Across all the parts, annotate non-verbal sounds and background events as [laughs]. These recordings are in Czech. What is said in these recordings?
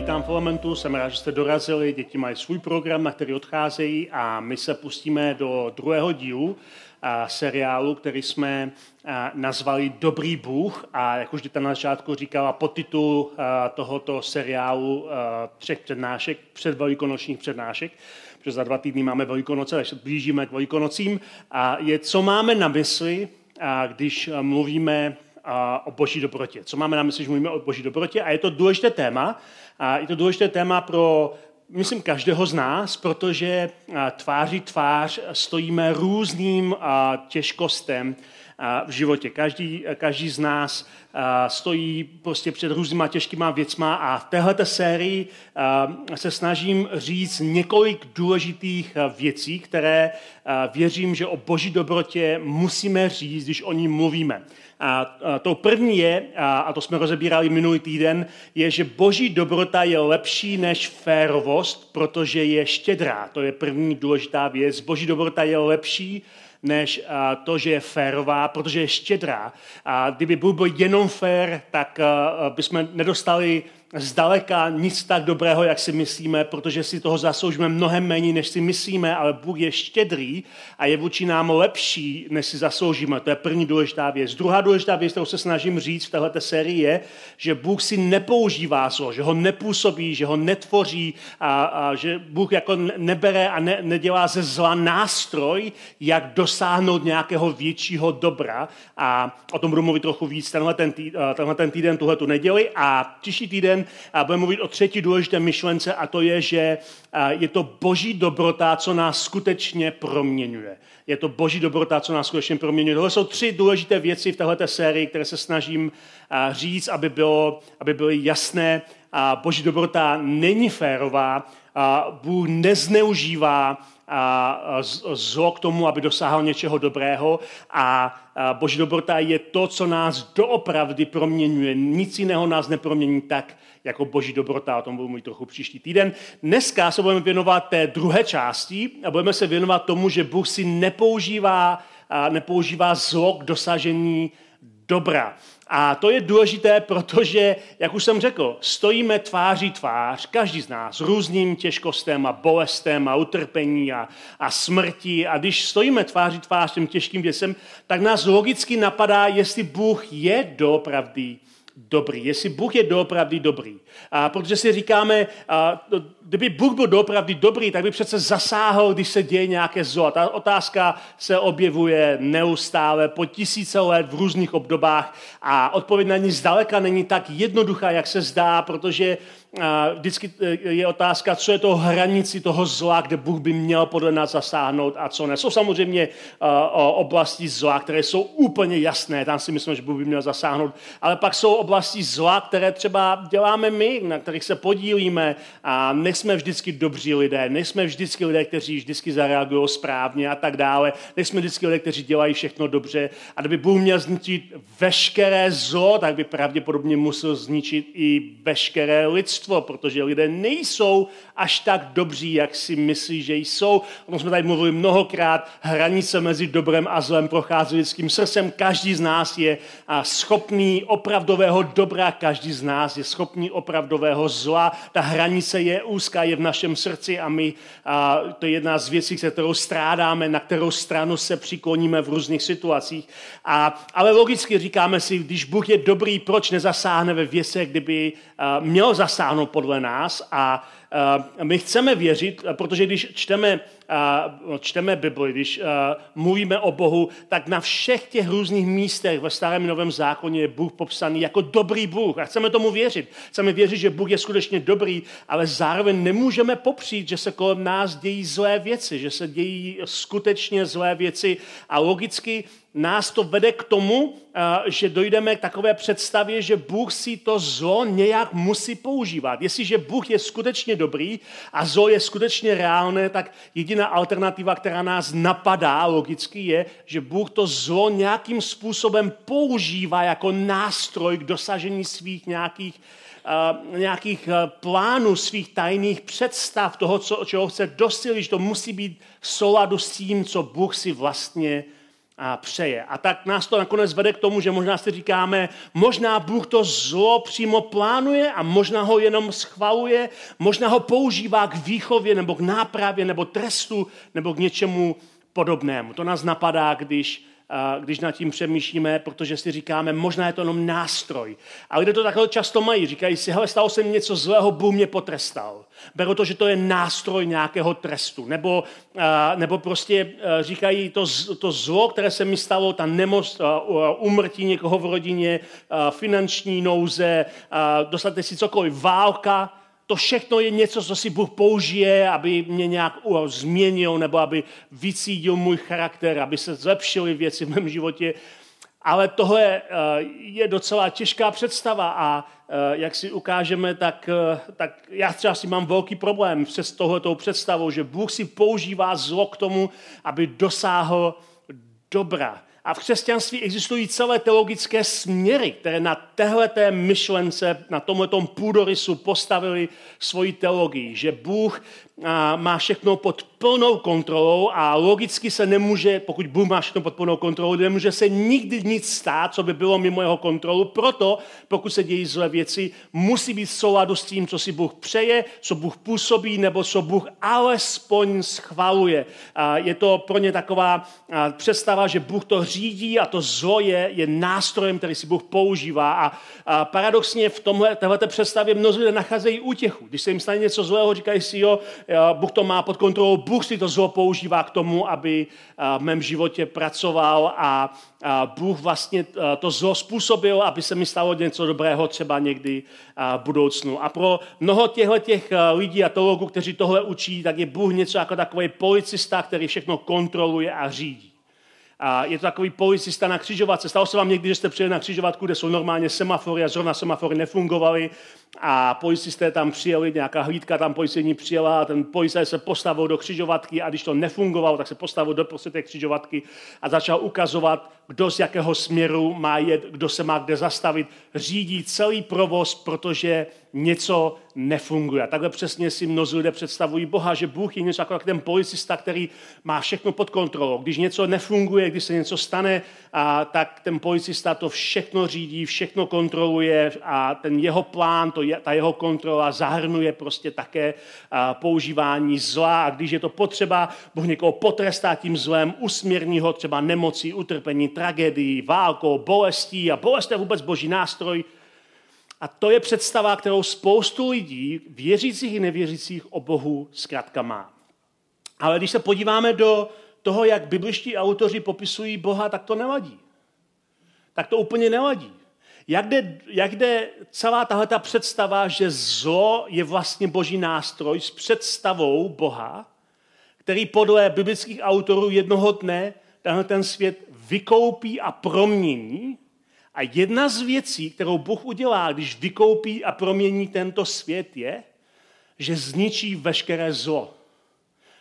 Vítám v Elementu, jsem rád, že jste dorazili, děti mají svůj program, na který odcházejí a my se pustíme do druhého dílu a, seriálu, který jsme a, nazvali Dobrý Bůh a jak už Dita na začátku říkala, podtitul a, tohoto seriálu třech přednášek, před velikonočních přednášek, protože za dva týdny máme Velikonoce, takže blížíme k Velikonocím, a je, co máme na mysli, když mluvíme o boží dobrotě. Co máme na mysli, že mluvíme o boží dobrotě? A je to důležité téma. A je to důležité téma pro, myslím, každého z nás, protože tváří tvář stojíme různým těžkostem v životě. Každý, každý z nás stojí prostě před různýma těžkýma věcma a v této sérii se snažím říct několik důležitých věcí, které věřím, že o boží dobrotě musíme říct, když o ní mluvíme. A to první je, a to jsme rozebírali minulý týden, je, že boží dobrota je lepší než férovost, protože je štědrá. To je první důležitá věc. Boží dobrota je lepší než to, že je férová, protože je štědrá. A kdyby Bůh byl jenom fér, tak bychom nedostali zdaleka nic tak dobrého, jak si myslíme, protože si toho zasloužíme mnohem méně, než si myslíme, ale Bůh je štědrý a je vůči nám lepší, než si zasloužíme. To je první důležitá věc. Druhá důležitá věc, kterou se snažím říct v této sérii, je, že Bůh si nepoužívá zlo, že ho nepůsobí, že ho netvoří a, a že Bůh jako nebere a ne, nedělá ze zla nástroj, jak dosáhnout nějakého většího dobra. A o tom budu mluvit trochu víc tenhle ten, tý, tenhle ten týden, tuhle tu neděli. A příští týden a budeme mluvit o třetí důležité myšlence a to je, že je to boží dobrota, co nás skutečně proměňuje. Je to boží dobrota, co nás skutečně proměňuje. Tohle jsou tři důležité věci v této sérii, které se snažím říct, aby, bylo, aby byly jasné. Boží dobrota není férová, Bůh nezneužívá a zlo k tomu, aby dosáhl něčeho dobrého a boží dobrota je to, co nás doopravdy proměňuje. Nic jiného nás nepromění tak, jako boží dobrota, o tom budu mluvit trochu příští týden. Dneska se budeme věnovat té druhé části a budeme se věnovat tomu, že Bůh si nepoužívá, nepoužívá zlo k dosažení dobra. A to je důležité, protože, jak už jsem řekl, stojíme tváří tvář, každý z nás, různým těžkostem a bolestem a utrpení a, a smrti. A když stojíme tváří tvář těm těžkým věcem, tak nás logicky napadá, jestli Bůh je doopravdy dobrý, jestli Bůh je doopravdy dobrý. A protože si říkáme, a, kdyby Bůh byl doopravdy dobrý, tak by přece zasáhl, když se děje nějaké zlo. A ta otázka se objevuje neustále po tisíce let v různých obdobách a odpověď na ní zdaleka není tak jednoduchá, jak se zdá, protože vždycky e, je otázka, co je to hranici toho zla, kde Bůh by měl podle nás zasáhnout a co ne. Jsou samozřejmě oblasti zla, které jsou úplně jasné, tam si myslím, že Bůh by měl zasáhnout, ale pak jsou oblasti zla, které třeba děláme my, na kterých se podílíme a nejsme vždycky dobří lidé, nejsme vždycky lidé, kteří vždycky zareagují správně a tak dále, nejsme vždycky lidé, kteří dělají všechno dobře a kdyby Bůh měl zničit veškeré zlo, tak by pravděpodobně musel zničit i veškeré lidstvo lidstvo, protože lidé nejsou až tak dobří, jak si myslí, že jsou. O tom jsme tady mluvili mnohokrát. Hranice mezi dobrem a zlem prochází lidským srdcem. Každý z nás je schopný opravdového dobra, každý z nás je schopný opravdového zla. Ta hranice je úzká, je v našem srdci a my, a to je jedna z věcí, kterou strádáme, na kterou stranu se přikloníme v různých situacích. A, ale logicky říkáme si, když Bůh je dobrý, proč nezasáhne ve věcech, kdyby měl zasáhnout podle nás a my chceme věřit, protože když čteme, čteme Bibli, když mluvíme o Bohu, tak na všech těch různých místech ve starém novém zákoně je Bůh popsaný jako dobrý Bůh. A chceme tomu věřit. Chceme věřit, že Bůh je skutečně dobrý, ale zároveň nemůžeme popřít, že se kolem nás dějí zlé věci, že se dějí skutečně zlé věci a logicky nás to vede k tomu, že dojdeme k takové představě, že Bůh si to zlo nějak musí používat. Jestliže Bůh je skutečně dobrý a zlo je skutečně reálné, tak jediná alternativa, která nás napadá logicky, je, že Bůh to zlo nějakým způsobem používá jako nástroj k dosažení svých nějakých, uh, nějakých uh, plánů, svých tajných představ, toho, co, čeho chce dosilit, že to musí být v souladu s tím, co Bůh si vlastně a přeje. A tak nás to nakonec vede k tomu, že možná si říkáme, možná Bůh to zlo přímo plánuje a možná ho jenom schvaluje, možná ho používá k výchově nebo k nápravě nebo trestu nebo k něčemu podobnému. To nás napadá, když když nad tím přemýšlíme, protože si říkáme, možná je to jenom nástroj. A lidé to takhle často mají. Říkají si, hele, stalo se mi něco zlého, Bůh mě potrestal. Beru to, že to je nástroj nějakého trestu. Nebo, nebo prostě říkají, to, to zlo, které se mi stalo, ta nemoc, umrtí někoho v rodině, finanční nouze, dostanete si cokoliv, válka, to všechno je něco, co si Bůh použije, aby mě nějak změnil nebo aby vycídil můj charakter, aby se zlepšily věci v mém životě. Ale tohle eh, je docela těžká představa a eh, jak si ukážeme, tak, eh, tak já třeba si mám velký problém s tohletou představou, že Bůh si používá zlo k tomu, aby dosáhl dobra. A v křesťanství existují celé teologické směry, které na téhleté myšlence, na tomhle půdorysu postavili svoji teologii, že Bůh má všechno pod plnou kontrolou a logicky se nemůže, pokud Bůh má všechno pod plnou kontrolou, nemůže se nikdy nic stát, co by bylo mimo jeho kontrolu. Proto, pokud se dějí zlé věci, musí být v souladu s tím, co si Bůh přeje, co Bůh působí, nebo co Bůh alespoň schvaluje. A je to pro ně taková představa, že Bůh to řídí a to zlo je, je nástrojem, který si Bůh používá. A, a paradoxně v tomhle, této představě mnozí nacházejí útěchu. Když se jim stane něco zlého, říkají si, jo, Bůh to má pod kontrolou, Bůh si to zlo používá k tomu, aby v mém životě pracoval a Bůh vlastně to zlo způsobil, aby se mi stalo něco dobrého třeba někdy v budoucnu. A pro mnoho těchto těch lidí a teologů, kteří tohle učí, tak je Bůh něco jako takový policista, který všechno kontroluje a řídí. A je to takový policista na křižovatce. Stalo se vám někdy, že jste přijeli na křižovatku, kde jsou normálně semafory a zrovna semafory nefungovaly a policisté tam přijeli, nějaká hlídka tam policejní přijela a ten policajt se postavil do křižovatky a když to nefungovalo, tak se postavil do prostřed té křižovatky a začal ukazovat, kdo z jakého směru má jet, kdo se má kde zastavit, řídí celý provoz, protože něco nefunguje. Takhle přesně si mnozí lidé představují Boha, že Bůh je něco jako ten policista, který má všechno pod kontrolou. Když něco nefunguje, když se něco stane, a, tak ten policista to všechno řídí, všechno kontroluje a ten jeho plán, to je, ta jeho kontrola zahrnuje prostě také používání zla. A když je to potřeba, Bůh někoho potrestá tím zlem, usměrní ho třeba nemocí, utrpení, tragédií, válkou, bolestí a bolest je vůbec boží nástroj, a to je představa, kterou spoustu lidí, věřících i nevěřících, o Bohu zkrátka má. Ale když se podíváme do toho, jak bibliští autoři popisují Boha, tak to nevadí. Tak to úplně nevadí. Jak jde, jak jde celá tahle představa, že zlo je vlastně boží nástroj s představou Boha, který podle biblických autorů jednoho dne tenhle ten svět vykoupí a promění a jedna z věcí, kterou Bůh udělá, když vykoupí a promění tento svět, je, že zničí veškeré zlo.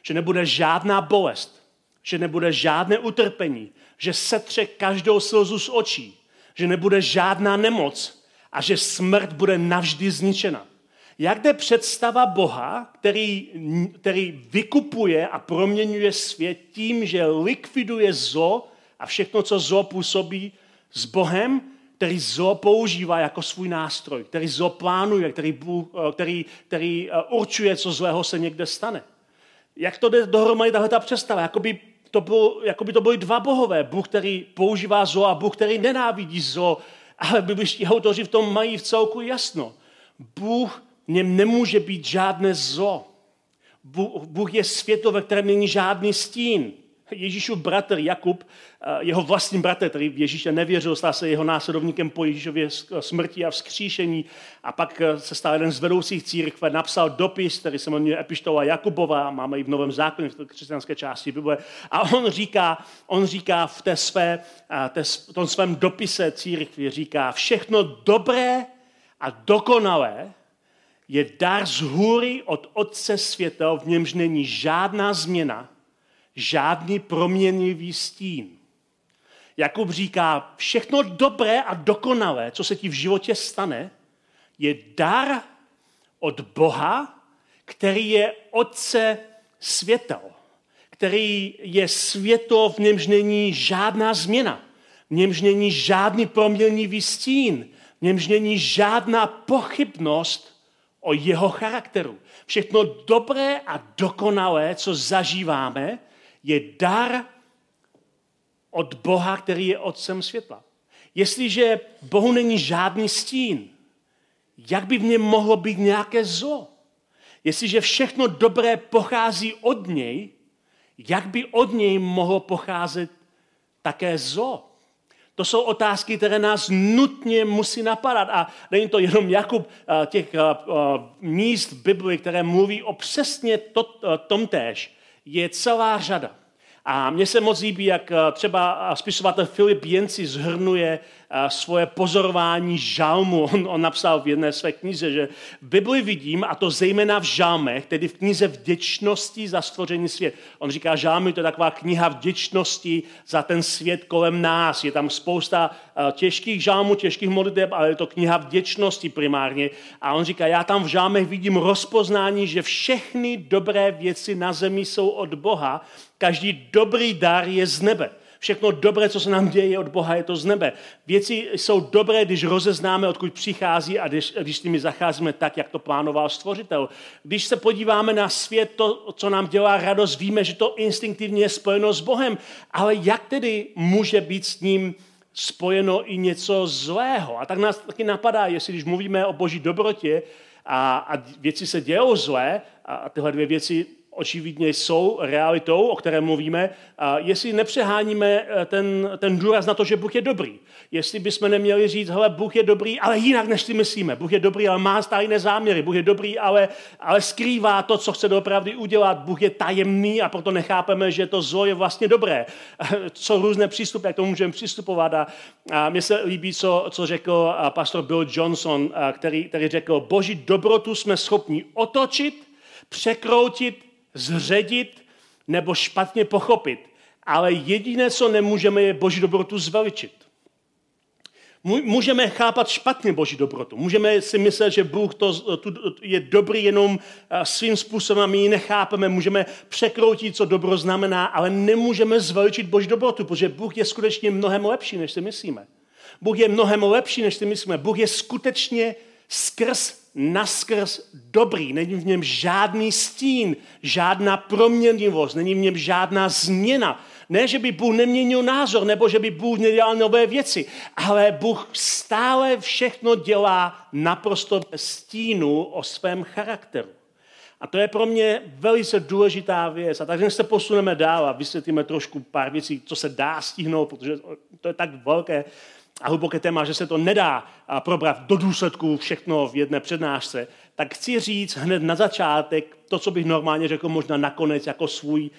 Že nebude žádná bolest, že nebude žádné utrpení, že setře každou slzu z očí, že nebude žádná nemoc a že smrt bude navždy zničena. Jak jde představa Boha, který, který vykupuje a proměňuje svět tím, že likviduje zlo a všechno, co zlo působí, s Bohem, který zlo používá jako svůj nástroj, který zlo plánuje, který, Bůh, eh, který, který eh, určuje, co zlého se někde stane. Jak to jde dohromady tahle ta představa? Jakoby to, bylo, jakoby to byly dva bohové. Bůh, který používá zlo a Bůh, který nenávidí zlo. Ale bibliští autoři v tom mají v celku jasno. Bůh v něm nemůže být žádné zlo. Bůh, Bůh je světlo, ve kterém není žádný stín. Ježíšův bratr Jakub, eh, jeho vlastní bratr, který v Ježíše nevěřil, stal se jeho následovníkem po Ježíšově smrti a vzkříšení a pak eh, se stal jeden z vedoucích církve, napsal dopis, který se jmenuje Epištola Jakubova, máme ji v Novém zákoně, v křesťanské části Bible. A on říká, on říká v té své, eh, v tom svém dopise církvi, říká, všechno dobré a dokonalé je dar z hůry od Otce světel, v němž není žádná změna, žádný proměnlivý stín. Jakub říká, všechno dobré a dokonalé, co se ti v životě stane, je dar od Boha, který je Otce světel, který je světlo, v němž není žádná změna, v němž není žádný proměnlivý stín, v němž není žádná pochybnost o jeho charakteru. Všechno dobré a dokonalé, co zažíváme, je dar od Boha, který je Otcem světla. Jestliže Bohu není žádný stín, jak by v něm mohlo být nějaké zlo? Jestliže všechno dobré pochází od něj, jak by od něj mohlo pocházet také zlo? To jsou otázky, které nás nutně musí napadat. A není to jenom Jakub eh, těch eh, eh, míst v Bibli, které mluví o přesně to, tom též. Je celá řada. A mně se moc líbí, jak eh, třeba spisovatel Filip Jenci zhrnuje svoje pozorování žalmu. [laughs] On, on napsal v jedné své knize, že v Bibli vidím, a to zejména v žalmech, tedy v knize vděčnosti za stvoření svět. On říká, žalmy to je taková kniha vděčnosti za ten svět kolem nás. Je tam spousta těžkých žalmů, těžkých modliteb, ale je to kniha vděčnosti primárně. A on říká, já tam v žalmech vidím rozpoznání, že všechny dobré věci na zemi jsou od Boha Každý dobrý dar je z nebe. Všechno dobré, co se nám děje od Boha, je to z nebe. Věci jsou dobré, když rozeznáme, odkud přichází a když, když s nimi zacházíme tak, jak to plánoval stvořitel. Když se podíváme na svět, to, co nám dělá radost, víme, že to instinktivně je spojeno s Bohem. Ale jak tedy může být s ním spojeno i něco zlého? A tak nás taky napadá, jestli když mluvíme o boží dobrotě a, a věci se dějou zlé, a tyhle dvě věci očividně jsou realitou, o které mluvíme, jestli nepřeháníme eh, ten, ten důraz na to, že Bůh je dobrý. Jestli bychom neměli říct, hele, Bůh je dobrý, ale jinak, než si myslíme. Bůh je dobrý, ale má tajné záměry. Bůh je dobrý, ale, ale skrývá to, co chce doopravdy udělat. Bůh je tajemný a proto nechápeme, že to zlo je vlastně dobré. [laughs] Co různé přístupy, jak to můžeme přistupovat. A, a mně se líbí, co, co řekl pastor Bill Johnson, který, který řekl, boží dobrotu jsme schopni otočit, překroutit zředit nebo špatně pochopit. Ale jediné, co nemůžeme, je boží dobrotu zveličit. Můžeme chápat špatně boží dobrotu. Můžeme si myslet, že Bůh to, to je dobrý jenom svým způsobem my ji nechápeme. Můžeme překroutit, co dobro znamená, ale nemůžeme zveličit boží dobrotu, protože Bůh je skutečně mnohem lepší, než si myslíme. Bůh je mnohem lepší, než si myslíme. Bůh je skutečně skrz naskrz dobrý, není v něm žádný stín, žádná proměnlivost, není v něm žádná změna. Ne, že by Bůh neměnil názor, nebo že by Bůh nedělal nové věci, ale Bůh stále všechno dělá naprosto bez stínu o svém charakteru. A to je pro mě velice důležitá věc. A takže se posuneme dál a vysvětlíme trošku pár věcí, co se dá stihnout, protože to je tak velké a hluboké téma, že se to nedá probrat do důsledku všechno v jedné přednášce, tak chci říct hned na začátek to, co bych normálně řekl možná nakonec jako svůj,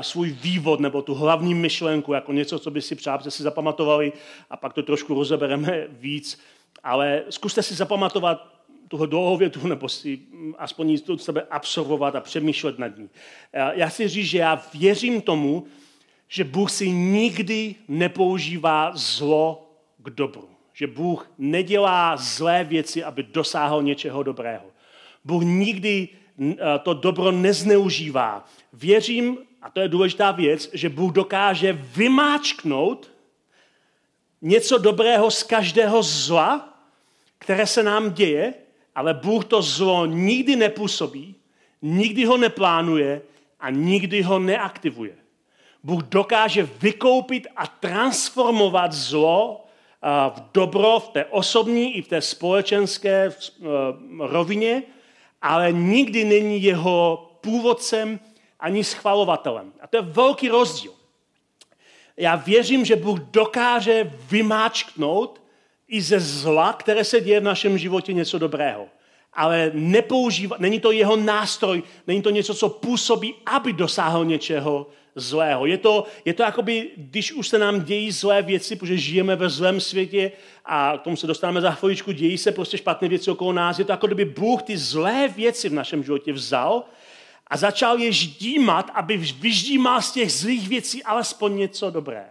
svůj vývod nebo tu hlavní myšlenku, jako něco, co by si přátelé si zapamatovali a pak to trošku rozebereme víc. Ale zkuste si zapamatovat tuhle dlouhou větu, nebo si aspoň ji od sebe absorbovat a přemýšlet nad ní. Já si říct, že já věřím tomu, že Bůh si nikdy nepoužívá zlo k dobru. Že Bůh nedělá zlé věci, aby dosáhl něčeho dobrého. Bůh nikdy eh, to dobro nezneužívá. Věřím, a to je důležitá věc, že Bůh dokáže vymáčknout něco dobrého z každého zla, které se nám děje, ale Bůh to zlo nikdy nepůsobí, nikdy ho neplánuje a nikdy ho neaktivuje. Bůh dokáže vykoupit a transformovat zlo v dobro v té osobní i v té společenské eh, rovině, ale nikdy není jeho původcem ani schvalovatelem. A to je velký rozdíl. Já věřím, že Bůh dokáže vymáčknout i ze zla, které se děje v našem životě, něco dobrého. Ale nepoužívá, není to jeho nástroj, není to něco, co působí, aby dosáhl něčeho zlého. Je to, je to jakoby, když už se nám dějí zlé věci, protože žijeme ve zlém světě a k tomu se dostáváme za chviličku, dějí se prostě špatné věci okolo nás. Je to jako kdyby Bůh ty zlé věci v našem životě vzal a začal je ždímat, aby vyždímal z těch zlých věcí alespoň něco dobré.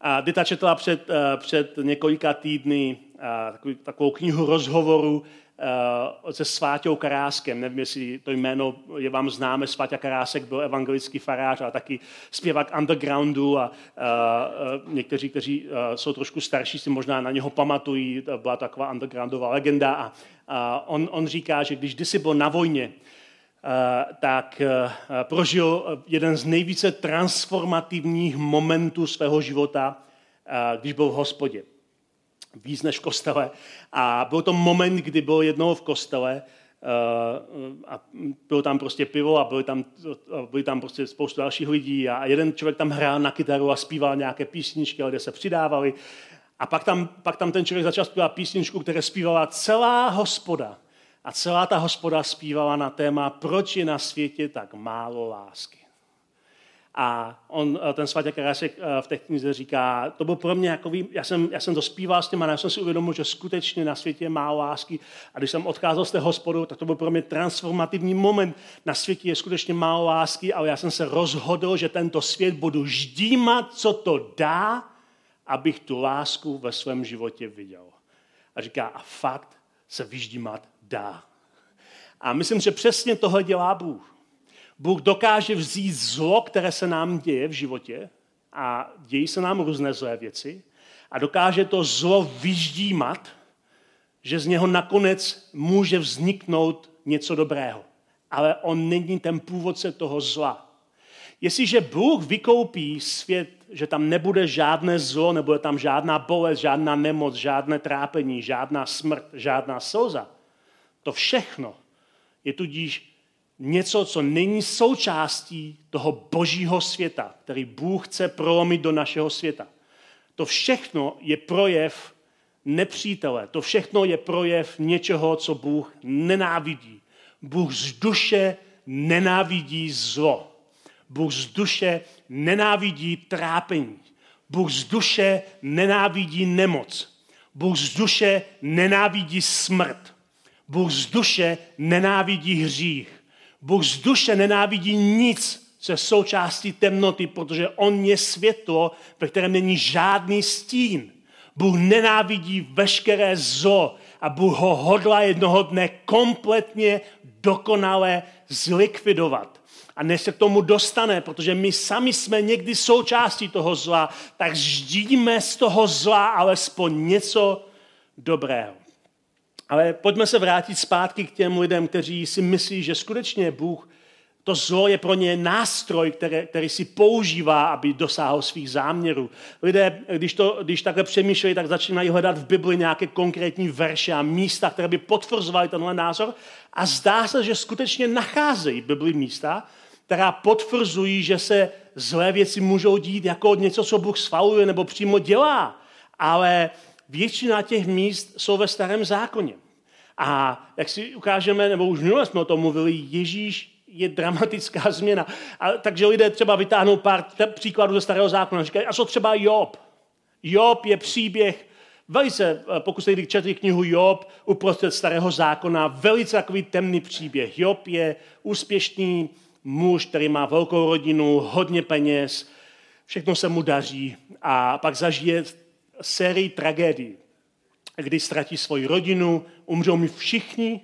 A Dita četla před, eh, před několika týdny eh, takovou knihu rozhovoru se Sváťou Karáskem. Nevím, jestli to jméno je vám známe. Sváťa Karásek byl evangelický farář, ale taky zpěvák undergroundu a, a, a někteří, kteří a, jsou trošku starší, si možná na něho pamatují. Byla taková undergroundová legenda a, a on, on říká, že když kdysi byl na vojně, tak prožil jeden z nejvíce transformativních momentů svého života, když byl v hospodě. Víc než v kostele. A byl to moment, kdy byl jednou v kostele a bylo tam prostě pivo a byly tam, byly tam prostě spoustu dalších lidí a jeden člověk tam hrál na kytaru a zpíval nějaké písničky, lidé se přidávali. A pak tam, pak tam ten člověk začal zpívat písničku, které zpívala celá hospoda. A celá ta hospoda zpívala na téma, proč je na světě tak málo lásky. A on, eh, ten svatě Karasek eh, v té knize říká, to byl pro mě jako, já jsem, já jsem to zpíval s tím a já jsem si uvědomil, že skutečně na světě je málo lásky. A když jsem odcházel z té hospodu, tak to byl pro mě transformativní moment. Na světě je skutečně málo lásky, ale já jsem se rozhodl, že tento svět budu ždímat, co to dá, abych tu lásku ve svém životě viděl. A říká, a fakt se vyždímat dá. A myslím, že přesně tohle dělá Bůh. Bůh dokáže vzít zlo, které se nám děje v životě a dějí se nám různé zlé věci a dokáže to zlo vyždímat, že z něho nakonec může vzniknout něco dobrého. Ale on není ten původce toho zla. Jestliže Bůh vykoupí svět, že tam nebude žádné zlo, nebude tam žádná bolest, žádná nemoc, žádné trápení, žádná smrt, žádná slza, to všechno je tudíž něco, co není součástí toho božího světa, který Bůh chce prolomit do našeho světa. To všechno je projev nepřítele. To všechno je projev něčeho, co Bůh nenávidí. Bůh z duše nenávidí zlo. Bůh z duše nenávidí trápení. Bůh z duše nenávidí nemoc. Bůh z duše nenávidí smrt. Bůh z duše nenávidí hřích. Bůh z duše nenávidí nic, co je součástí temnoty, protože On je světlo, ve kterém není žádný stín. Bůh nenávidí veškeré zlo a Bůh ho hodla jednoho dne kompletně dokonale zlikvidovat. A než se k tomu dostane, protože my sami jsme někdy součástí toho zla, tak ždíme z toho zla alespoň něco dobrého. Ale pojďme se vrátit zpátky k těm lidem, kteří si myslí, že skutečně Bůh, to zlo je pro ně nástroj, který, který si používá, aby dosáhl svých záměrů. Lidé, když, to, když takhle přemýšlejí, tak začínají hledat v Bibli nějaké konkrétní verše a místa, které by potvrzovaly tenhle názor. A zdá se, že skutečně nacházejí v Bibli místa, která potvrzují, že se zlé věci můžou dít jako něco, co Bůh svaluje nebo přímo dělá. Ale většina těch míst jsou ve starém zákoně. A jak si ukážeme, nebo už minule jsme o tom mluvili, Ježíš je dramatická [laughs] změna. A, takže lidé třeba vytáhnou pár příkladů ze starého zákona. Říkají, a co třeba Job? Job je příběh velice, pokud jste četli knihu Job uprostřed starého zákona, velice takový temný příběh. Job je úspěšný muž, který má velkou rodinu, hodně peněz, všechno se mu daří a pak zažije sérii tragédií, kdy ztratí svoji rodinu, umřou mi všichni,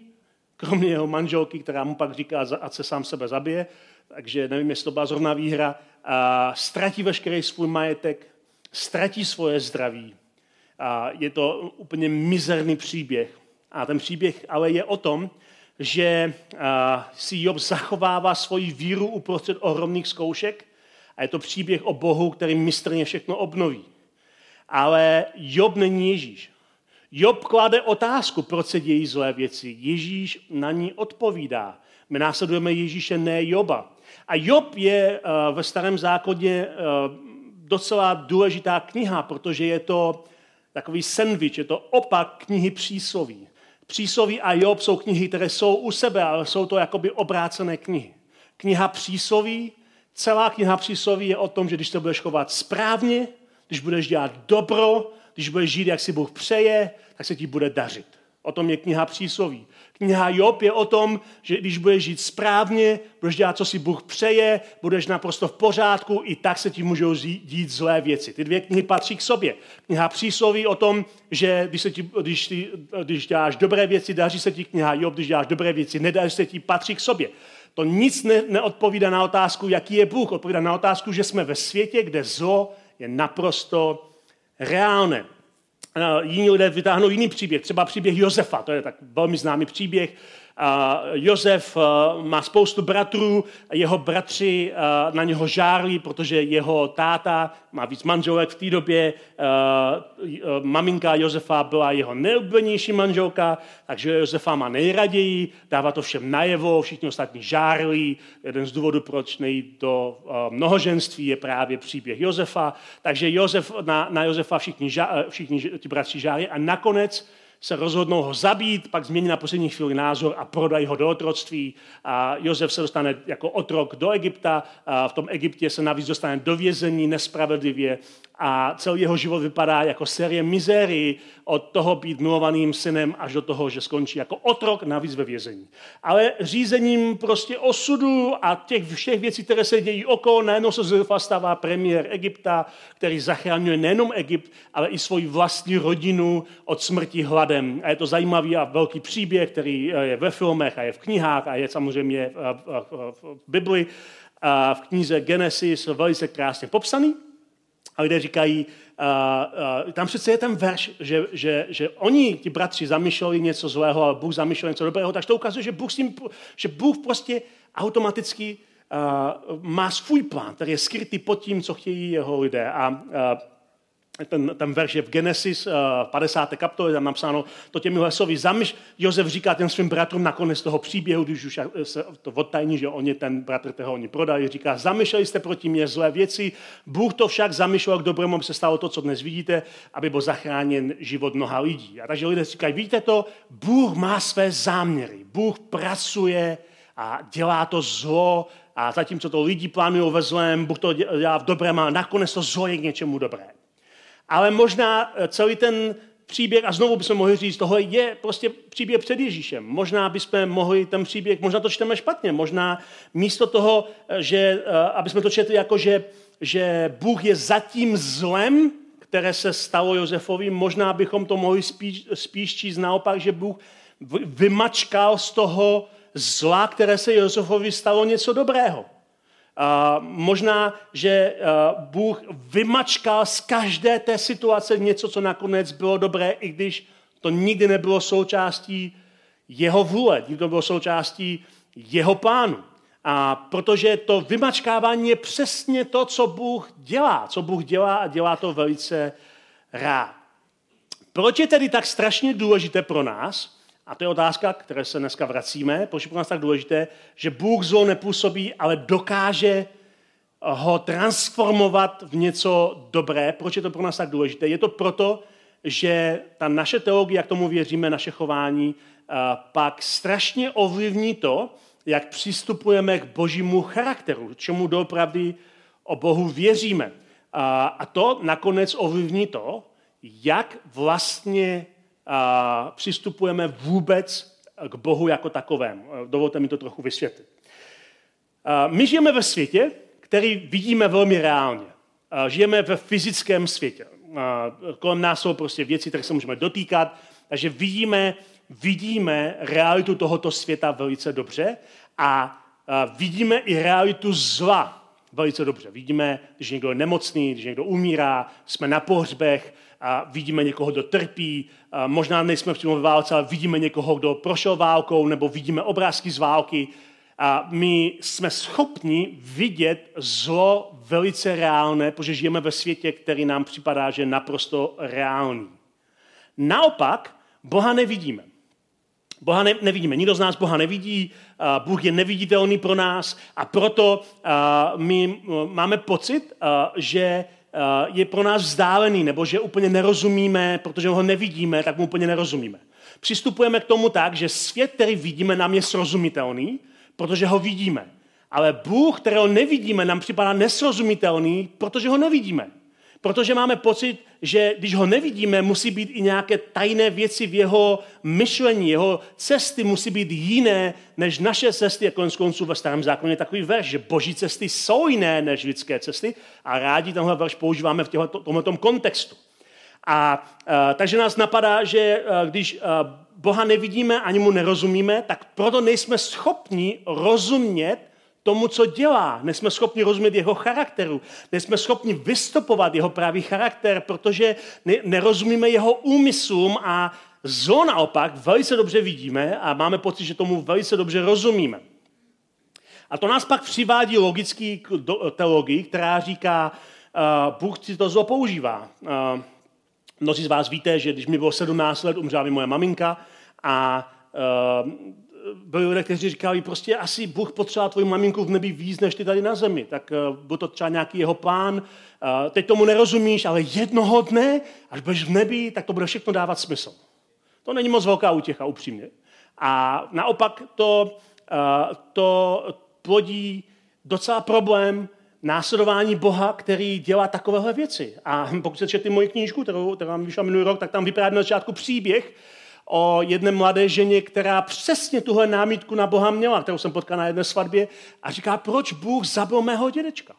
kromě jeho manželky, která mu pak říká, ať se sám sebe zabije, takže nevím, jestli to byla zrovna výhra, a ztratí veškerý svůj majetek, ztratí svoje zdraví. A je to úplně mizerný příběh. A ten příběh ale je o tom, že si Job zachovává svoji víru uprostřed ohromných zkoušek a je to příběh o Bohu, který mistrně všechno obnoví. Ale Job není Ježíš. Job klade otázku, proč se dějí zlé věci. Ježíš na ní odpovídá. My následujeme Ježíše, ne Joba. A Job je uh, ve starém zákoně uh, docela důležitá kniha, protože je to takový sandwich, je to opak knihy přísloví. Přísloví a Job jsou knihy, které jsou u sebe, ale jsou to jakoby obrácené knihy. Kniha přísloví, celá kniha přísloví je o tom, že když se budeš chovat správně, když budeš dělat dobro, když budeš žít, jak si Bůh přeje, tak se ti bude dařit. O tom je kniha přísloví. Kniha Job je o tom, že když budeš žít správně, budeš dělat, co si Bůh přeje, budeš naprosto v pořádku, i tak se ti můžou dít zlé věci. Ty dvě knihy patří k sobě. Kniha přísloví o tom, že když, se ti, když, ty, když děláš dobré věci, daří se ti kniha Job, když děláš dobré věci, nedaří se ti, patří k sobě. To nic ne, neodpovídá na otázku, jaký je Bůh. Odpovídá na otázku, že jsme ve světě, kde zlo je naprosto reálné. Jiní lidé vytáhnou jiný příběh, třeba příběh Josefa, to je tak velmi známý příběh, Josef má spoustu bratrů, jeho bratři na něho žárli, protože jeho táta má víc manželek v té době. Maminka Josefa byla jeho nejoblíbenější manželka, takže Josefa má nejraději, dává to všem najevo, všichni ostatní žárli. Jeden z důvodů, proč nejít do mnohoženství, je právě příběh Josefa. Takže Josef, na, na Josefa všichni, žá, všichni ti bratři žárli a nakonec se rozhodnou ho zabít, pak změní na poslední chvíli názor a prodají ho do otroctví. A Josef se dostane jako otrok do Egypta, a v tom Egyptě se navíc dostane do vězení nespravedlivě a celý jeho život vypadá jako série mizérii od toho být milovaným synem až do toho, že skončí jako otrok, navíc ve vězení. Ale řízením prostě osudu a těch všech věcí, které se dějí okolo, najednou se z stává premiér Egypta, který zachraňuje nejenom Egypt, ale i svoji vlastní rodinu od smrti hladem. A je to zajímavý a velký příběh, který je ve filmech a je v knihách a je samozřejmě v Bibli. A v knize Genesis velice krásně popsaný. A lidé říkají, uh, uh, tam přece je ten verš, že, že, že oni, ti bratři, zamýšleli něco zlého, ale Bůh zamýšlel něco dobrého, takže to ukazuje, že Bůh, tím, že Bůh prostě automaticky uh, má svůj plán, který je skrytý pod tím, co chtějí jeho lidé. A uh, ten, ten verš je v Genesis, uh, 50. kapitole, tam napsáno to těmi hlasový zamyš. Josef říká těm svým bratrům nakonec toho příběhu, když už se to odtajní, že oni ten bratr toho oni prodali, říká, zamýšleli jste proti mě zlé věci, Bůh to však zamýšlel k dobrému, aby se stalo to, co dnes vidíte, aby byl zachráněn život mnoha lidí. A takže lidé říkají, vidíte to, Bůh má své záměry, Bůh pracuje a dělá to zlo, a zatímco to lidi plánují ve zlém, Bůh to dělá v dobrém a nakonec to zlo je k něčemu dobré. Ale možná eh, celý ten příběh, a znovu bychom mohli říct, tohle je prostě příběh před Ježíšem. Možná bychom mohli ten příběh, možná to čteme špatně, možná místo toho, eh, že, eh, aby jsme to četli jako, že, že Bůh je zatím zlem, které se stalo Josefovi, možná bychom to mohli spíš, spíš číst naopak, že Bůh vymačkal z toho zla, které se Josefovi stalo něco dobrého. A možná, že Bůh vymačkal z každé té situace něco, co nakonec bylo dobré, i když to nikdy nebylo součástí jeho vůle, nikdy to bylo součástí jeho plánu. A protože to vymačkávání je přesně to, co Bůh dělá, co Bůh dělá a dělá to velice rád. Proč je tedy tak strašně důležité pro nás, a to je otázka, které se dneska vracíme. Proč pro nás tak důležité, že Bůh zlo nepůsobí, ale dokáže ho transformovat v něco dobré. Proč je to pro nás tak důležité? Je to proto, že ta naše teologie, jak tomu věříme, naše chování, pak strašně ovlivní to, jak přistupujeme k božímu charakteru, čemu doopravdy o Bohu věříme. A to nakonec ovlivní to, jak vlastně přistupujeme vůbec k Bohu jako takovému. Dovolte mi to trochu vysvětlit. My žijeme ve světě, který vidíme velmi reálně. Žijeme ve fyzickém světě. Kolem nás jsou prostě věci, které se můžeme dotýkat, takže vidíme, vidíme realitu tohoto světa velice dobře a vidíme i realitu zla velice dobře. Vidíme, když někdo je nemocný, když někdo umírá, jsme na pohřbech, a vidíme někoho, kdo trpí, a možná nejsme přímo ve válce, ale vidíme někoho, kdo prošel válkou, nebo vidíme obrázky z války. A my jsme schopni vidět zlo velice reálné, protože žijeme ve světě, který nám připadá, že je naprosto reálný. Naopak, Boha nevidíme. Boha ne, nevidíme. Nikdo z nás Boha nevidí, Bůh je neviditelný pro nás a proto my máme pocit, že je pro nás vzdálený, nebo že úplně nerozumíme, protože ho nevidíme, tak mu úplně nerozumíme. Přistupujeme k tomu tak, že svět, který vidíme, nám je srozumitelný, protože ho vidíme. Ale Bůh, kterého nevidíme, nám připadá nesrozumitelný, protože ho nevidíme. Protože máme pocit, že když ho nevidíme, musí být i nějaké tajné věci v jeho myšlení, jeho cesty musí být jiné než naše cesty. A konec konců ve starém zákoně je takový verš, že boží cesty jsou jiné než lidské cesty a rádi tenhle verš používáme v tomto kontextu. A, a takže nás napadá, že a, když a, Boha nevidíme ani mu nerozumíme, tak proto nejsme schopni rozumět tomu, co dělá. Nejsme schopni rozumět jeho charakteru. Nejsme schopni vystupovat jeho pravý charakter, protože nerozumíme jeho úmyslům a zlo naopak velice dobře vidíme a máme pocit, že tomu velice dobře rozumíme. A to nás pak přivádí logický teologii, která říká, uh, Bůh si to zlo používá. Uh, mnozí z vás víte, že když mi bylo 17 let, umřela mi moje maminka a uh, byli lidé, kteří říkali, prostě asi Bůh potřeboval tvoji maminku v nebi víc, než ty tady na zemi. Tak uh, byl to třeba nějaký jeho plán. Uh, teď tomu nerozumíš, ale jednoho dne, až budeš v nebi, tak to bude všechno dávat smysl. To není moc velká útěcha, upřímně. A naopak to, uh, to plodí docela problém následování Boha, který dělá takovéhle věci. A pokud se četli moji knížku, kterou, která mi vyšla minulý rok, tak tam vypadá na začátku příběh, o jedné mladé ženě, která přesně tuhle námitku na Boha měla, kterou jsem potkal na jedné svatbě a říká, proč Bůh zabil mého dědečka?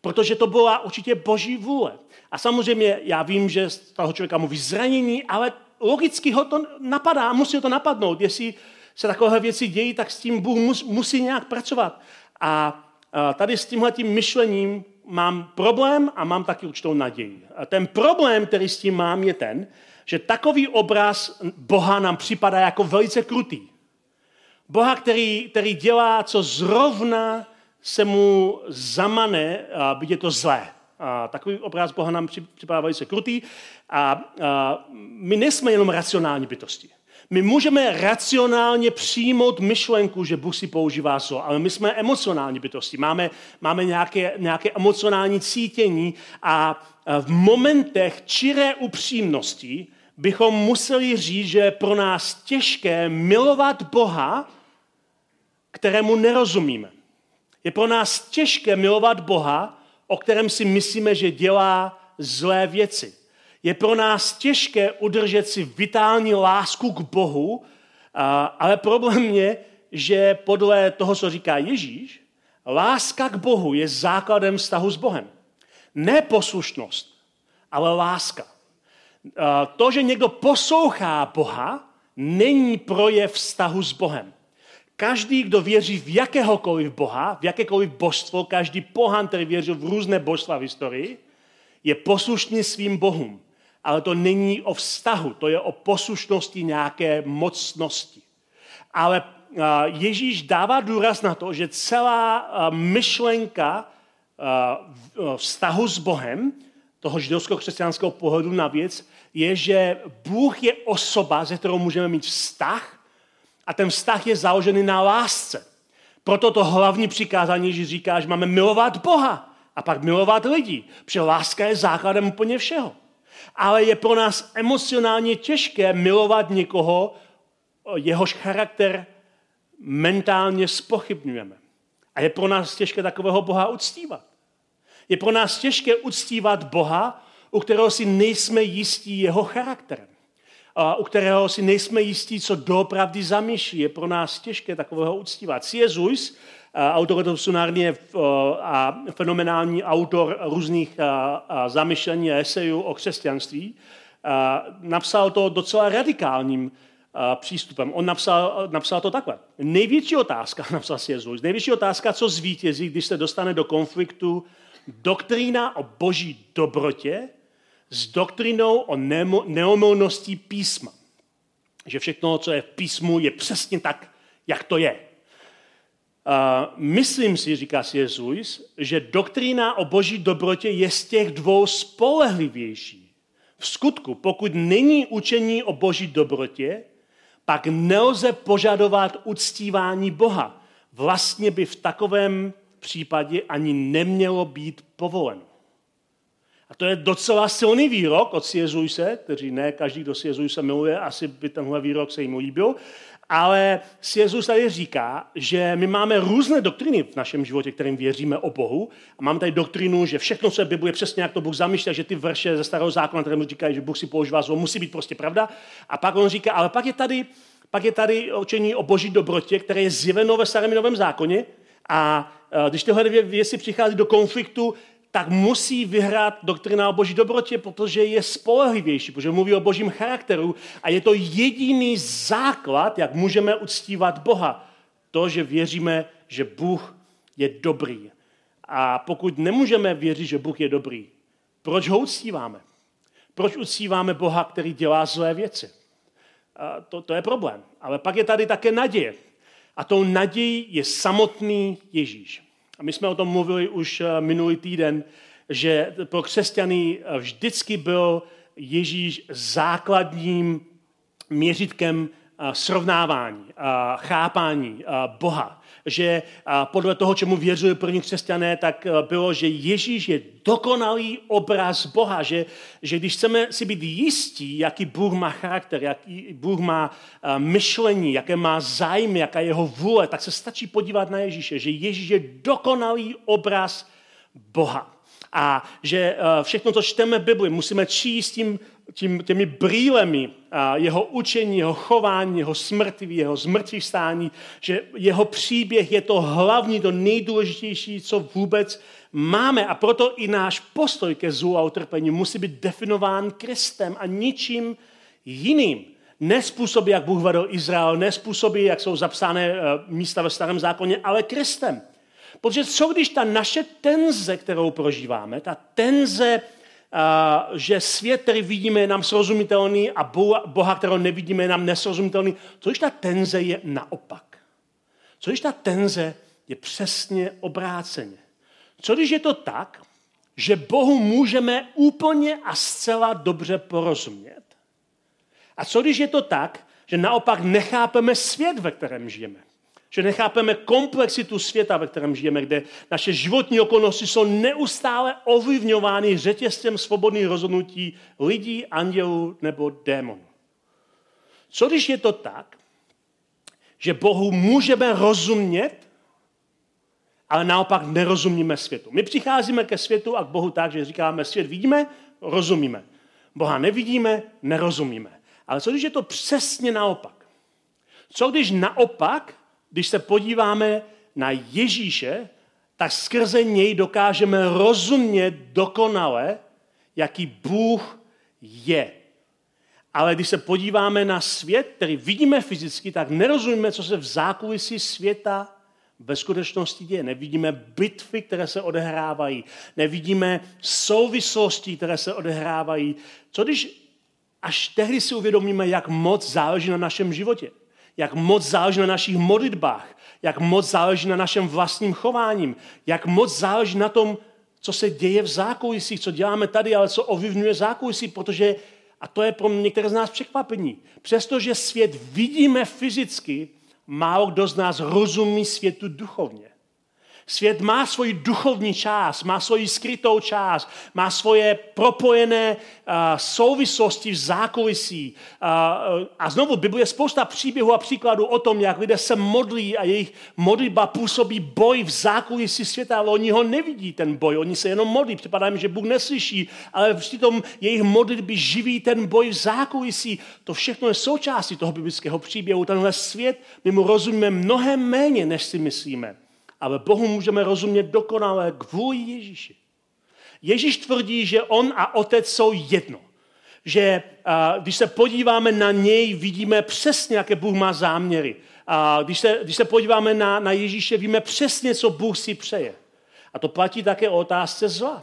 Protože to byla určitě boží vůle. A samozřejmě já vím, že z toho člověka mluví zranění, ale logicky ho to napadá, musí ho to napadnout. Jestli se takové věci dějí, tak s tím Bůh mus, musí nějak pracovat. A, tady s tímhletím myšlením mám problém a mám taky určitou naději. A ten problém, který s tím mám, je ten, že takový obraz Boha nám připadá jako velice krutý. Boha, který, který dělá, co zrovna se mu zamane, a byť je to zlé. A takový obraz Boha nám připadá velice krutý. A, a my nejsme jenom racionální bytosti. My můžeme racionálně přijmout myšlenku, že Bůh si používá zlo, ale my jsme emocionální bytosti. Máme, máme nějaké, nějaké emocionální cítění a v momentech čiré upřímnosti bychom museli říct, že je pro nás těžké milovat Boha, kterému nerozumíme. Je pro nás těžké milovat Boha, o kterém si myslíme, že dělá zlé věci. Je pro nás těžké udržet si vitální lásku k Bohu, ale problém je, že podle toho, co říká Ježíš, láska k Bohu je základem vztahu s Bohem. Ne poslušnost, ale láska. Eh, to, že někdo poslouchá Boha, není projev vztahu s Bohem. Každý, kdo věří v jakéhokoliv Boha, v jakékoliv božstvo, každý pohan, který věřil v různé božstva v historii, je poslušný svým bohům. Ale to není o vztahu, to je o poslušnosti nějaké mocnosti. Ale eh, Ježíš dává důraz na to, že celá eh, myšlenka vztahu s Bohem toho židovsko-křesťanského pohledu na věc, je, že Bůh je osoba, ze kterou můžeme mít vztah a ten vztah je založený na lásce. Proto to hlavní přikázání že říká, že máme milovat Boha a pak milovat lidi, protože láska je základem úplně všeho. Ale je pro nás emocionálně těžké milovat někoho, jehož charakter mentálně spochybňujeme. A je pro nás těžké takového Boha uctívat. Je pro nás těžké uctívat Boha, u kterého si nejsme jistí jeho charakterem. A u kterého si nejsme jistí, co doopravdy zamýšlí. Je pro nás těžké takového uctívat. Lewis, autor toho sunárně a fenomenální autor různých zamyšlení a esejů o křesťanství, napsal to docela radikálním přístupem. On napsal, napsal to takhle. Největší otázka, [laughs] napsal C.S. Lewis, největší otázka, co zvítězí, když se dostane do konfliktu doktrína o boží dobrotě s doktrinou o neomilnosti písma. Že všechno, co je v písmu, je přesně tak, jak to je. Uh, myslím si, říká si Lewis, že doktrína o boží dobrotě je z těch dvou spolehlivější. V skutku, pokud není učení o boží dobrotě, pak nelze požadovat uctívání Boha. Vlastně by v takovém případě ani nemělo být povoleno. To je docela silný výrok od C.S. Lewise, který ne každý, kdo C.S. Lewise miluje, asi by tenhle výrok se jim líbil, Ale Jezus tady říká, že my máme různé doktriny v našem životě, kterým věříme o Bohu. A máme tady doktrinu, že všechno, co je Bible, je přesně jak to Bůh zamýšlel, že ty verše ze starého zákona, které mu říkají, že Bůh si používá zlo, musí být prostě pravda. A pak on říká, ale pak je tady, pak je tady učení o boží dobrotě, které je zjeveno ve starém novém zákoně. A když tyhle dvě věci přichází do konfliktu, tak musí vyhrát doktrina o boží dobrotě, protože je spolehlivější, protože mluví o božím charakteru a je to jediný základ, jak můžeme uctívat Boha. To, že věříme, že Bůh je dobrý. A pokud nemůžeme věřit, že Bůh je dobrý, proč ho uctíváme? Proč uctíváme Boha, který dělá zlé věci? A to, to je problém. Ale pak je tady také naděje. A tou nadějí je samotný Ježíš. A my jsme o tom mluvili už eh, minulý týden, že pro křesťany eh, vždycky byl Ježíš základním měřitkem eh, srovnávání, chápání Boha že podle toho, čemu věřili první křesťané, tak bylo, že Ježíš je dokonalý obraz Boha, že, že když chceme si být jistí, jaký Bůh má charakter, jaký Bůh má myšlení, jaké má zájmy, jaká je jeho vůle, tak se stačí podívat na Ježíše, že Ježíš je dokonalý obraz Boha. A že všechno, co čteme v Bibli, musíme číst tím tím, těmi brýlemi jeho učení, jeho chování, jeho smrti, jeho zmrtvých stání, že jeho příběh je to hlavní, to nejdůležitější, co vůbec máme. A proto i náš postoj ke zlu a utrpení musí být definován Kristem a ničím jiným. Ne způsoby, jak Bůh vedl Izrael, ne způsoby, jak jsou zapsány eh, místa ve starém zákoně, ale Kristem. Protože co když ta naše tenze, kterou prožíváme, ta tenze že svět, který vidíme, je nám srozumitelný a Boha, kterého nevidíme, je nám nesrozumitelný. Co když ta tenze je naopak? Co když ta tenze je přesně obráceně? Co když je to tak, že Bohu můžeme úplně a zcela dobře porozumět? A co když je to tak, že naopak nechápeme svět, ve kterém žijeme? Že nechápeme komplexitu světa, ve kterém žijeme, kde naše životní okolnosti jsou neustále ovlivňovány řetězcem svobodných rozhodnutí lidí, andělů nebo démonů. Co když je to tak, že Bohu můžeme rozumět, ale naopak nerozumíme světu. My přicházíme ke světu a k Bohu tak, že říkáme, svět vidíme, rozumíme. Boha nevidíme, nerozumíme. Ale co když je to přesně naopak? Co když naopak když se podíváme na Ježíše, tak skrze něj dokážeme rozumět dokonale, jaký Bůh je. Ale když se podíváme na svět, který vidíme fyzicky, tak nerozumíme, co se v zákulisí světa ve skutečnosti děje. Nevidíme bitvy, které se odehrávají. Nevidíme souvislosti, které se odehrávají. Co když až tehdy si uvědomíme, jak moc záleží na našem životě? Jak moc záleží na našich modlitbách, jak moc záleží na našem vlastním chováním, jak moc záleží na tom, co se děje v zákulisí, co děláme tady, ale co ovlivňuje zákulisí, protože, a to je pro některé z nás překvapení, přestože svět vidíme fyzicky, málo kdo z nás rozumí světu duchovně. Svět má svoji duchovní část, má svoji skrytou část, má svoje propojené uh, souvislosti v zákulisí. Uh, a znovu, v je spousta příběhů a příkladů o tom, jak lidé se modlí a jejich modlitba působí boj v zákulisí světa, ale oni ho nevidí, ten boj. Oni se jenom modlí, připadá jim, že Bůh neslyší, ale přitom jejich modlitby živí ten boj v zákulisí. To všechno je součástí toho biblického příběhu. Tenhle svět, my mu rozumíme mnohem méně, než si myslíme ale Bohu můžeme rozumět dokonale kvůli Ježíši. Ježíš tvrdí, že on a otec jsou jedno. Že a, když se podíváme na něj, vidíme přesně, jaké Bůh má záměry. A když se, když se podíváme na, na Ježíše, víme přesně, co Bůh si přeje. A to platí také o otázce zla.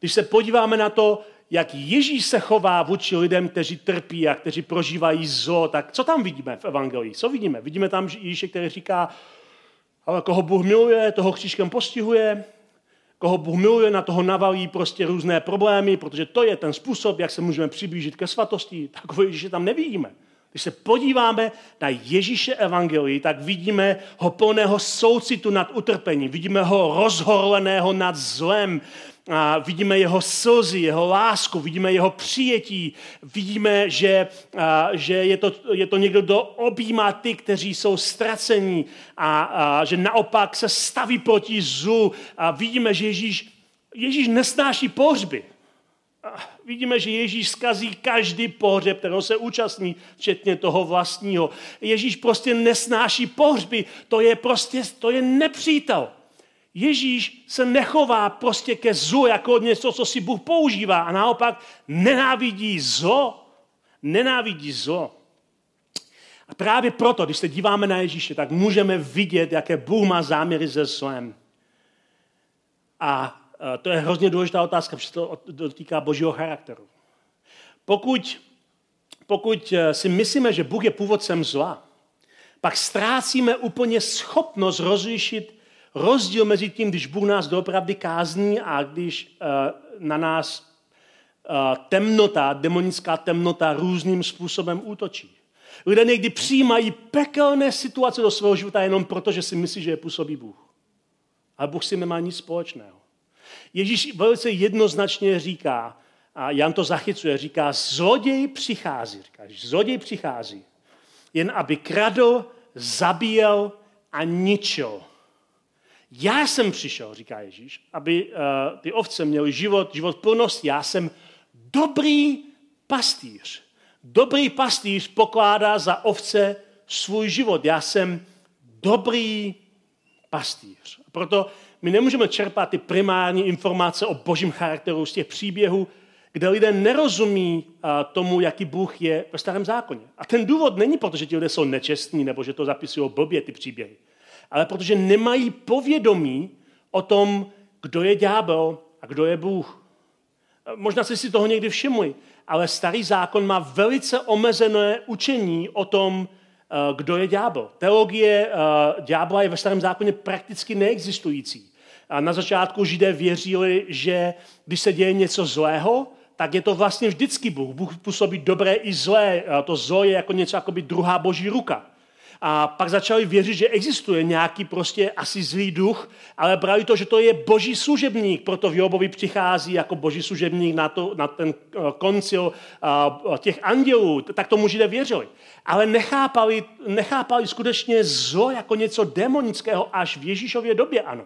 Když se podíváme na to, jak Ježíš se chová vůči lidem, kteří trpí a kteří prožívají zlo, tak co tam vidíme v Evangelii? Co vidíme? Vidíme tam Ježíše, který říká, ale koho Bůh miluje, toho křížkem postihuje, koho Bůh miluje, na toho navalí prostě různé problémy, protože to je ten způsob, jak se můžeme přiblížit ke svatosti. Takové Ježíše tam nevidíme. Když se podíváme na Ježíše evangelii, tak vidíme ho plného soucitu nad utrpením, vidíme ho rozhorleného nad zlem, a vidíme jeho slzy, jeho lásku, vidíme jeho přijetí, vidíme, že, a, že je, to, je to někdo, kdo objímá ty, kteří jsou ztracení. A, a že naopak se staví proti zlu. A vidíme, že Ježíš, Ježíš nesnáší pohřby. Vidíme, že Ježíš skazí každý pohřeb, kterého se účastní, včetně toho vlastního. Ježíš prostě nesnáší pohřby, to je prostě, to je nepřítel. Ježíš se nechová prostě ke zlu jako něco, co si Bůh používá a naopak nenávidí zlo. Nenávidí zlo. A právě proto, když se díváme na Ježíše, tak můžeme vidět, jaké Bůh má záměry se zlem. A to je hrozně důležitá otázka, protože to dotýká božího charakteru. Pokud, pokud eh, si myslíme, že Bůh je původcem zla, pak ztrácíme úplně schopnost rozlišit rozdíl mezi tím, když Bůh nás doopravdy kázní a když uh, na nás temnota, demonická temnota různým způsobem útočí. Lidé někdy přijímají pekelné situace do svého života jenom proto, že si myslí, že je působí Bůh. Ale Bůh si nemá nic společného. Ježíš velice jednoznačně říká, a Jan to zachycuje, říká, zloděj přichází. Říká, zloděj přichází, jen aby kradl, zabíjel a ničil. Já jsem přišel, říká Ježíš, aby uh, ty ovce měly život, život plnost. Já jsem dobrý pastýř. Dobrý pastýř pokládá za ovce svůj život. Já jsem dobrý pastýř. Proto my nemůžeme čerpat ty primární informace o božím charakteru z těch příběhů, kde lidé nerozumí tomu, jaký Bůh je ve starém zákoně. A ten důvod není proto, že ti lidé jsou nečestní nebo že to zapisují blbě ty příběhy, ale protože nemají povědomí o tom, kdo je ďábel a kdo je Bůh. Možná jste si toho někdy všimli, ale starý zákon má velice omezené učení o tom, kdo je ďábel. Teologie ďábla je ve starém zákoně prakticky neexistující. A na začátku židé věřili, že když se děje něco zlého, tak je to vlastně vždycky Bůh. Bůh působí dobré i zlé. A to zlo je jako něco jako by druhá boží ruka. A pak začali věřit, že existuje nějaký prostě asi zlý duch, ale brali to, že to je boží služebník, proto v Jobovi přichází jako boží služebník na, to, na ten eh, koncil eh, těch andělů. Tak tomu židé věřili. Ale nechápali, nechápali skutečně zlo jako něco demonického až v Ježíšově době, ano.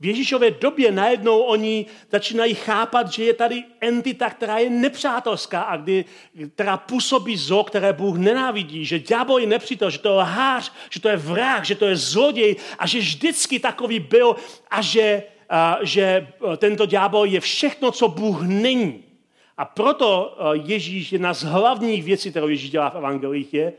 V Ježíšově době najednou oni začínají chápat, že je tady entita, která je nepřátelská a kdy, která působí zlo, které Bůh nenávidí, že ďábel je nepřítel, že to je lhář, že to je vrah, že to je zloděj a že vždycky takový byl a že, a, že tento ďábel je všechno, co Bůh není. A proto Ježíš, jedna z hlavních věcí, kterou Ježíš dělá v evangelích, je,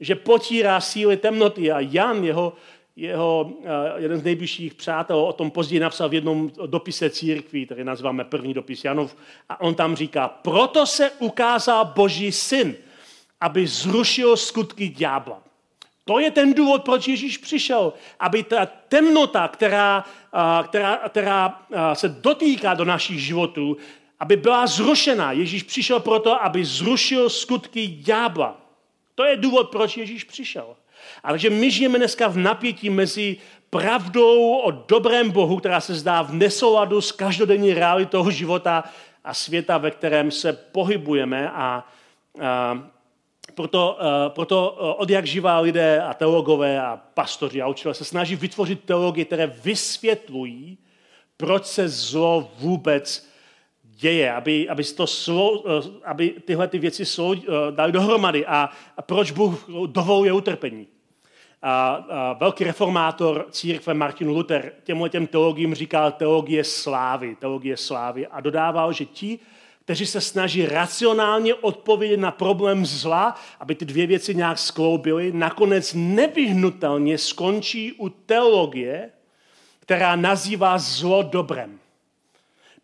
že potírá síly temnoty a Jan, jeho jeho eh, jeden z nejbližších přátel o tom později napsal v jednom dopise církví, který nazýváme první dopis Janov, a on tam říká, proto se ukázal Boží syn, aby zrušil skutky ďábla. To je ten důvod, proč Ježíš přišel, aby ta temnota, která, eh, která, která eh, se dotýká do našich životů, aby byla zrušena. Ježíš přišel proto, aby zrušil skutky ďábla. To je důvod, proč Ježíš přišel. Ale že my žijeme dneska v napětí mezi pravdou o dobrém Bohu, která se zdá v nesouladu s každodenní realitou života a světa, ve kterém se pohybujeme. A, a proto, a, proto od jak živá lidé a teologové a pastoři a učitelé se snaží vytvořit teologie, které vysvětlují, proč se zlo vůbec děje, aby, aby, to slo, aby tyhle ty věci slou, dali dohromady a, a proč Bůh dovoluje utrpení a, a velký reformátor církve Martin Luther těmhle těm teologiím říkal teologie slávy, teologie slávy a dodával, že ti, kteří se snaží racionálně odpovědět na problém zla, aby ty dvě věci nějak skloubily, nakonec nevyhnutelně skončí u teologie, která nazývá zlo dobrem.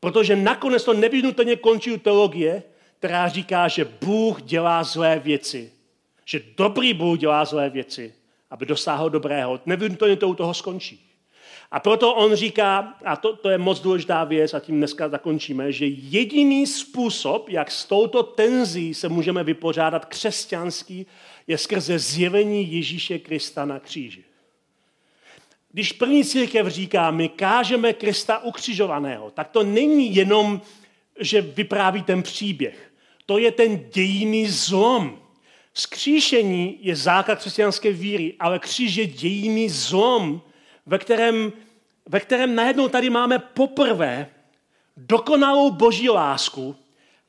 Protože nakonec to nevyhnutelně končí u teologie, která říká, že Bůh dělá zlé věci. Že dobrý Bůh dělá zlé věci aby dosáhl dobrého. Nevyhnutelně to u toho skončí. A proto on říká, a to, to je moc důležitá věc, a tím dneska zakončíme, že jediný způsob, jak s touto tenzí se můžeme vypořádat křesťanský, je skrze zjevení Ježíše Krista na kříži. Když první církev říká, my kážeme Krista ukřižovaného, tak to není jenom, že vypráví ten příběh. To je ten dějný zlom. Skříšení je základ křesťanské víry, ale kříž je dějný zlom, ve kterém, ve kterém najednou tady máme poprvé dokonalou boží lásku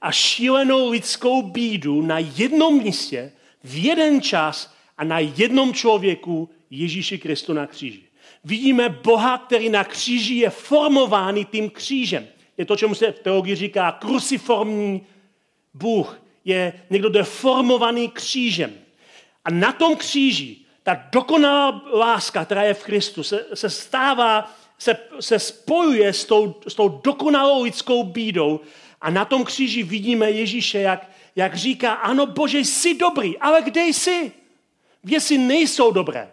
a šílenou lidskou bídu na jednom místě, v jeden čas a na jednom člověku Ježíši Kristu na kříži. Vidíme Boha, který na kříži je formován tím křížem. Je to, čemu se v teologii říká kruciformní Bůh. Je někdo, kdo je formovaný křížem. A na tom kříži ta dokonalá láska, která je v Kristu, se, se stává, se, se spojuje s tou, s tou dokonalou lidskou bídou a na tom kříži vidíme Ježíše, jak, jak říká, ano Bože, jsi dobrý, ale kde jsi? Věci nejsou dobré.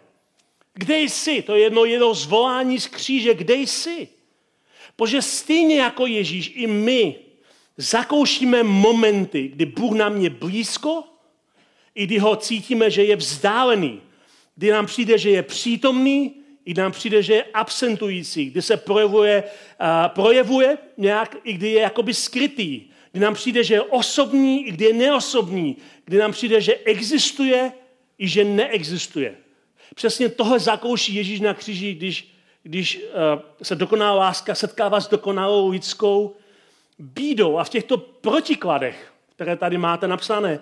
Kde jsi? To je jedno, jedno zvolání z kříže, kde jsi? Bože, stejně jako Ježíš, i my zakoušíme momenty, kdy Bůh nám je blízko, i kdy ho cítíme, že je vzdálený kdy nám přijde, že je přítomný, i nám přijde, že je absentující, kdy se projevuje, uh, projevuje nějak, i kdy je jakoby skrytý, kdy nám přijde, že je osobní, i kdy je neosobní, kdy nám přijde, že existuje, i že neexistuje. Přesně tohle zakouší Ježíš na kříži, když, když uh, se dokonalá láska setkává s dokonalou lidskou bídou. A v těchto protikladech, které tady máte napsané,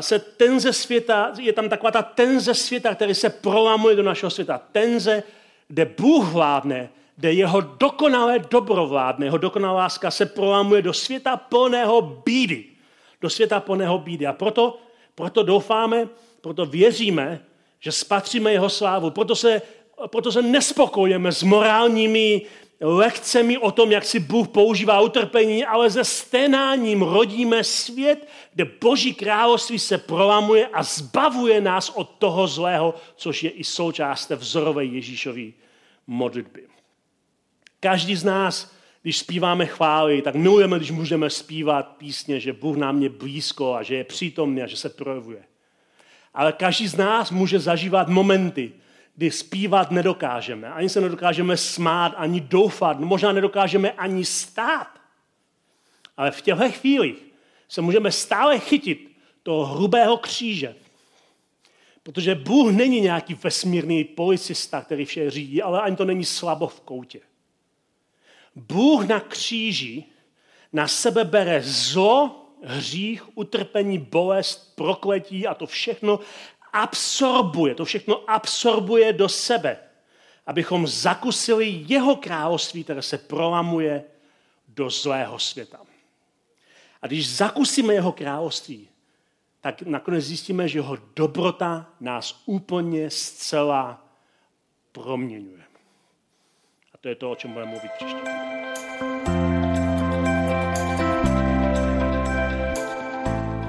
se tenze světa, je tam taková ta tenze světa, který se prolamuje do našeho světa. Tenze, kde Bůh vládne, kde jeho dokonalé dobro vládne, jeho dokonalá láska se prolamuje do světa plného bídy. Do světa plného bídy. A proto, proto doufáme, proto věříme, že spatříme jeho slávu. Proto se, proto se nespokojíme s morálními lekcemi o tom, jak si Bůh používá utrpení, ale ze sténáním rodíme svět, kde Boží království se prolamuje a zbavuje nás od toho zlého, což je i součást vzorové Ježíšové modlitby. Každý z nás, když zpíváme chvály, tak milujeme, když můžeme zpívat písně, že Bůh nám je blízko a že je přítomný a že se projevuje. Ale každý z nás může zažívat momenty, kdy zpívat nedokážeme. Ani se nedokážeme smát, ani doufat, možná nedokážeme ani stát. Ale v těchto chvílích se můžeme stále chytit toho hrubého kříže. Protože Bůh není nějaký vesmírný policista, který vše řídí, ale ani to není slabo v koutě. Bůh na kříži na sebe bere zlo, hřích, utrpení, bolest, prokletí a to všechno absorbuje, to všechno absorbuje do sebe, abychom zakusili jeho království, které se prolamuje do zlého světa. A když zakusíme jeho království, tak nakonec zjistíme, že jeho dobrota nás úplně zcela proměňuje. A to je to, o čem budeme mluvit příště.